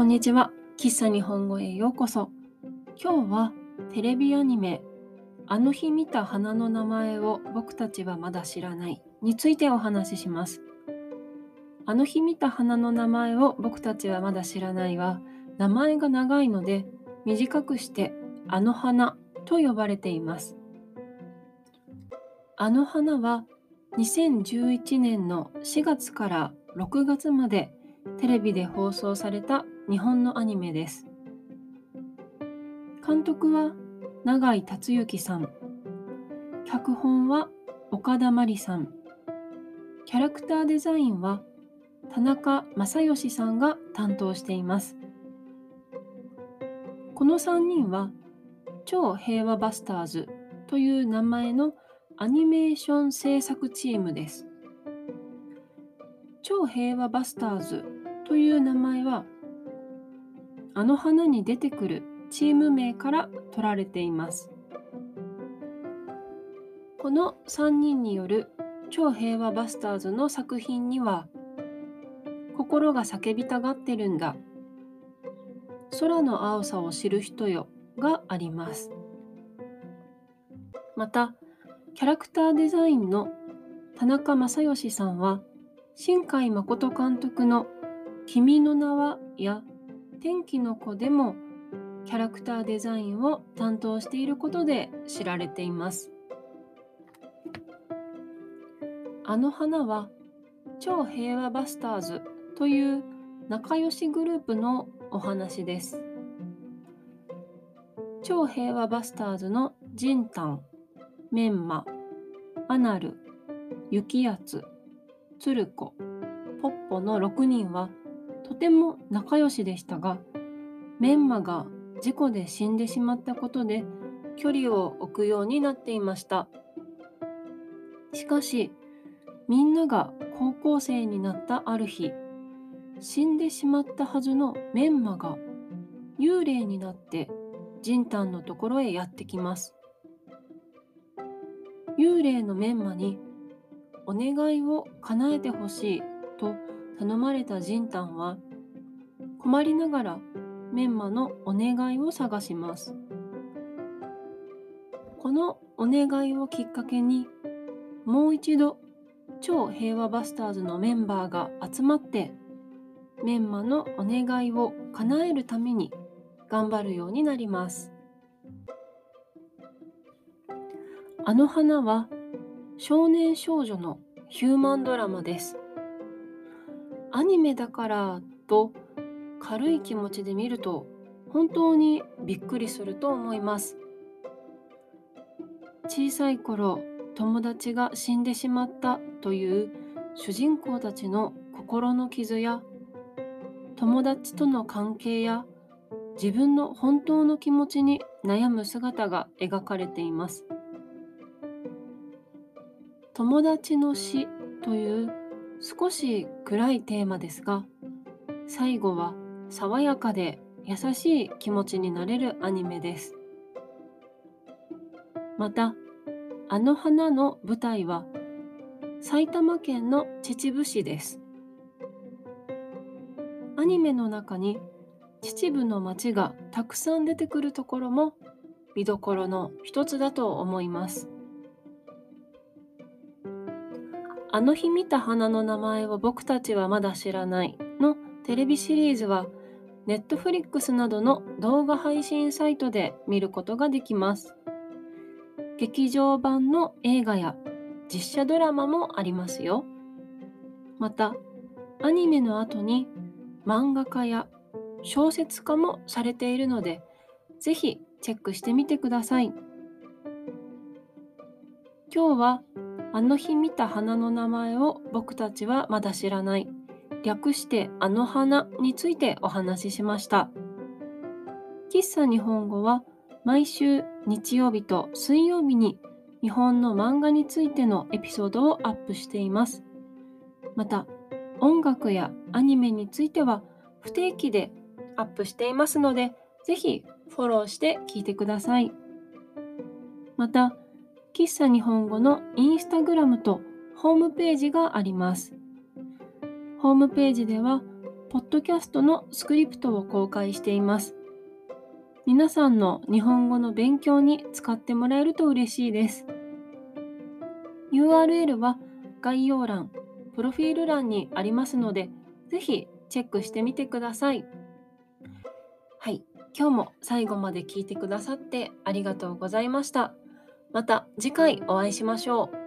こんにちは。喫茶日本語へようこそ。今日はテレビアニメあの日見た花の名前を僕たちはまだ知らないについてお話しします。あの日見た花の名前を僕たちはまだ知らないは名前が長いので短くしてあの花と呼ばれています。あの花は2011年の4月から6月までテレビで放送された日本のアニメです。監督は永井達之さん。脚本は岡田真理さん。キャラクターデザインは田中正義さんが担当しています。この3人は超平和バスターズという名前のアニメーション制作チームです。超平和バスターズという名前はあの花に出てくるチーム名から取られています。この3人による超平和バスターズの作品には心が叫びたがってるんだ空の青さを知る人よがあります。また、キャラクターデザインの田中正義さんは、新海誠監督の君の名はや天気の子でもキャラクターデザインを担当していることで知られています。あの花は超平和バスターズという仲良しグループのお話です。超平和バスターズのジンタン、メンマ、アナル、ユキヤツ、ツルコ、ポッポの6人はとても仲良しでしたが、メンマが事故で死んでしまったことで距離を置くようになっていました。しかし、みんなが高校生になったある日、死んでしまったはずのメンマが幽霊になってジンタンのところへやってきます。幽霊のメンマにお願いを叶えてほしいと頼まれたジンタンは困りながらメンマのお願いを探します。このお願いをきっかけにもう一度超平和バスターズのメンバーが集まってメンマのお願いを叶えるために頑張るようになります。あの花は少年少女のヒューマンドラマです。アニメだからと軽い気持ちで見ると本当にびっくりすると思います。小さい頃友達が死んでしまったという主人公たちの心の傷や友達との関係や自分の本当の気持ちに悩む姿が描かれています。友達の死という少し暗いテーマですが最後は爽やかで優しい気持ちになれるアニメです。また、あの花の舞台は埼玉県の秩父市です。アニメの中に秩父の街がたくさん出てくるところも見どころの一つだと思います。あの日見た花の名前を僕たちはまだ知らないのテレビシリーズはネットフリックスなどの動画配信サイトで見ることができます。劇場版の映画や実写ドラマもありますよ。また、アニメの後に漫画家や小説家もされているので、ぜひチェックしてみてください。今日はあの日見た花の名前を僕たちはまだ知らない。略してあの花についてお話ししました。喫茶日本語は毎週日曜日と水曜日に日本の漫画についてのエピソードをアップしています。また、音楽やアニメについては不定期でアップしていますので、ぜひフォローして聞いてください。また、喫茶日本語のインスタグラムとホームページがあります。ホームページではポッドキャストのスクリプトを公開しています。皆さんの日本語の勉強に使ってもらえると嬉しいです。URL は概要欄、プロフィール欄にありますので、ぜひチェックしてみてください。はい、今日も最後まで聞いてくださってありがとうございました。また次回お会いしましょう。